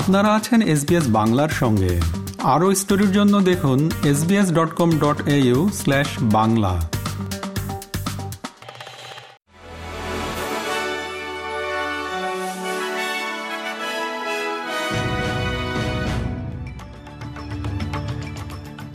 আপনারা আছেন এসবিএস বাংলার সঙ্গে। আরও স্টোরির জন্য দেখুন SBS dot com dot au slash Bangla.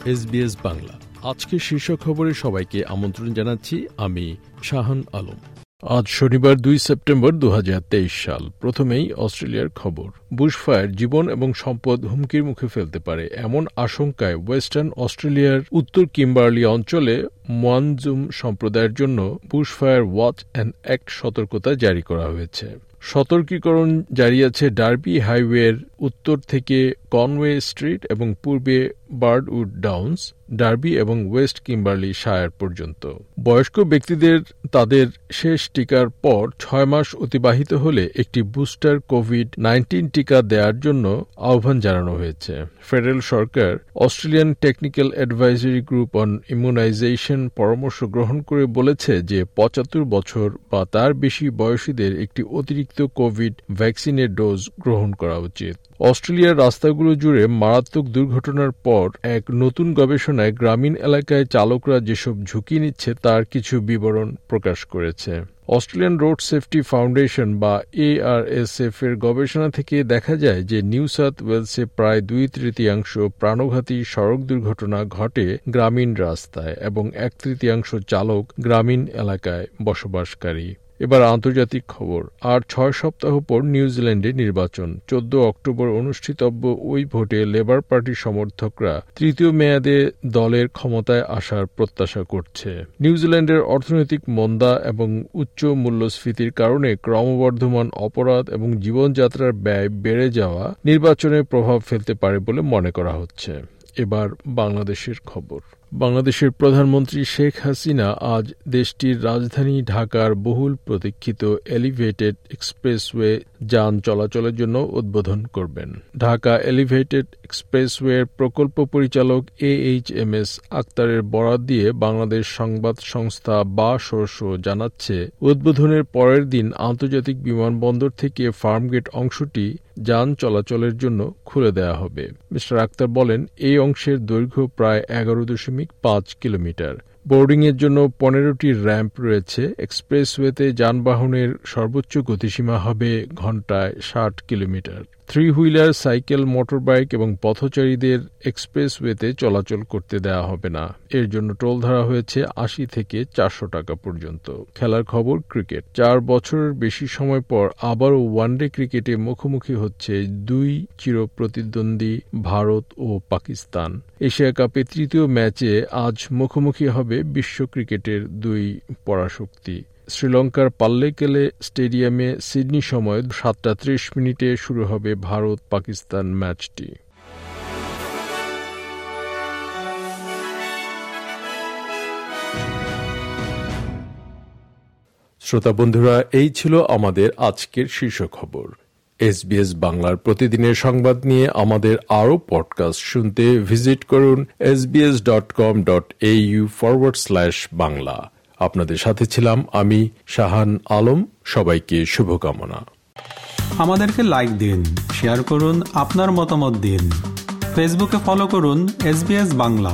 SBS Bangla. আজকে শীর্ষ খবরে সবাইকে আমন্ত্রণ জানাচ্ছি আমি শাহান আলম। আজ শনিবার দুই সেপ্টেম্বর দু হাজার তেইশ সাল। প্রথমেই অস্ট্রেলিয়ার খবর। বুশফায়ার জীবন এবং সম্পদ হুমকির মুখে ফেলতে পারে এমন আশঙ্কায় ওয়েস্টার্ন অস্ট্রেলিয়ার উত্তর কিম্বার্লি অঞ্চলে মোয়ানজুম সম্প্রদায়ের জন্য বুশফায়ার ওয়াচ অ্যান্ড অ্যাক্ট সতর্কতা জারি করা হয়েছে। সতর্কীকরণ জারি আছে ডার্বি হাইওয়ের উত্তর থেকে কনওয়ে স্ট্রিট এবং পূর্বে বার্ডউড ডাউন্স, ডার্বি এবং ওয়েস্ট কিম্বার্লি শায়ার পর্যন্ত। বয়স্ক ব্যক্তিদের তাদের শেষ টিকার পর ছয় মাস অতিবাহিত হলে একটি বুস্টার কোভিড নাইন্টিন টিকা দেওয়ার জন্য আহ্বান জানানো হয়েছে। Federal Sarkar Australian technical advisory group on immunisation পরামর্শ গ্রহণ করে বলেছে যে পঁচাত্তর বছর বা তার বেশি বয়সীদের একটি অতিরিক্ত কোভিড ভ্যাকসিনের ডোজ গ্রহণ করা উচিত। অস্ট্রেলিয়ার রাস্তাগুলো জুড়ে মারাত্মক দুর্ঘটনার পর এক নতুন গবেষণায় গ্রামীণ এলাকায় চালকরা যেসব ঝুঁকি নিচ্ছে তার কিছু বিবরণ প্রকাশ করেছে। অস্ট্রেলিয়ান রোড সেফটি ফাউন্ডেশন বা এআরএসএফ এর গবেষণা থেকে দেখা যায় যে নিউ সাউথ ওয়েলসে প্রায় দুই তৃতীয়াংশ প্রাণঘাতী সড়ক দুর্ঘটনা ঘটে গ্রামীণ রাস্তায় এবং এক তৃতীয়াংশ চালক গ্রামীণ এলাকায় বসবাসকারী। এবার আন্তর্জাতিক খবর। আর ছয় সপ্তাহ পর নিউজিল্যান্ডে নির্বাচন। চোদ্দ অক্টোবর অনুষ্ঠিতব্য ওই ভোটে লেবার পার্টির সমর্থকরা তৃতীয় মেয়াদে দলের ক্ষমতায় আসার প্রত্যাশা করছে। নিউজিল্যান্ডের অর্থনৈতিক মন্দা এবং উচ্চ মূল্যস্ফীতির কারণে ক্রমবর্ধমান অপরাধ এবং জীবনযাত্রার ব্যয় বেড়ে যাওয়া নির্বাচনে প্রভাব ফেলতে পারে বলে মনে করা হচ্ছে। এবার বাংলাদেশের খবর। বাংলাদেশের প্রধানমন্ত্রী শেখ হাসিনা আজ দেশটির রাজধানী ঢাকার বহুল প্রতীক্ষিত এলিভেটেড এক্সপ্রেসওয়ে যান চলাচলের জন্য উদ্বোধন করবেন। ঢাকা এলিভেটেড এক্সপ্রেসওয়ের প্রকল্প পরিচালক এ এইচ এম এস আক্তারের বরাত দিয়ে বাংলাদেশ সংবাদ সংস্থা বা শোষ জানাচ্ছে, উদ্বোধনের পরের দিন আন্তর্জাতিক বিমানবন্দর থেকে ফার্মগেট অংশটি যান চলাচলের জন্য খুলে দেওয়া হবে। মিস্টার আক্তার বলেন, এই অংশের দৈর্ঘ্য প্রায় এগারো দশমিক পাঁচ কিলোমিটার। বোর্ডিংয়ের জন্য পনেরোটি র্যাম্প রয়েছে। এক্সপ্রেসওয়েতে যানবাহনের সর্বোচ্চ গতিসীমা হবে ঘন্টায় ষাট kilometre. Three wheeler cycle, motorbike এবং পথচারীদের এক্সপ্রেসওয়েতে চলাচল করতে দেওয়া হবে না। এর জন্য টোল ধরা হয়েছে আশি থেকে চারশো টাকা পর্যন্ত। খেলার খবর, ক্রিকেট। চার বছরের বেশি সময় পর আবারও ওয়ানডে ক্রিকেটে মুখোমুখি হচ্ছে দুই চির প্রতিদ্বন্দ্বী ভারত ও পাকিস্তান। এশিয়া কাপে তৃতীয় ম্যাচে আজ মুখোমুখি হবে বিশ্ব ক্রিকেটের দুই পরাশক্তি। শ্রীলঙ্কার পাল্লেকেলে স্টেডিয়ামে সিডনি সময় সাতটা ত্রিশ মিনিটে শুরু হবে ভারত পাকিস্তান ম্যাচটি। শ্রোতা বন্ধুরা, এই ছিল আমাদের আজকের শীর্ষ খবর। এসবিএস বাংলার প্রতিদিনের সংবাদ নিয়ে আমাদের আরও পডকাস্ট শুনতে ভিজিট করুন SBS dot com dot A U forward slash Bangla. আপনাদের সাথে ছিলাম আমি শাহান আলম। সবাইকে শুভকামনা। আমাদেরকে লাইক দিন শেয়ার করুন, আপনার মতামত দিন। ফেসবুকে ফলো করুন এস বাংলা।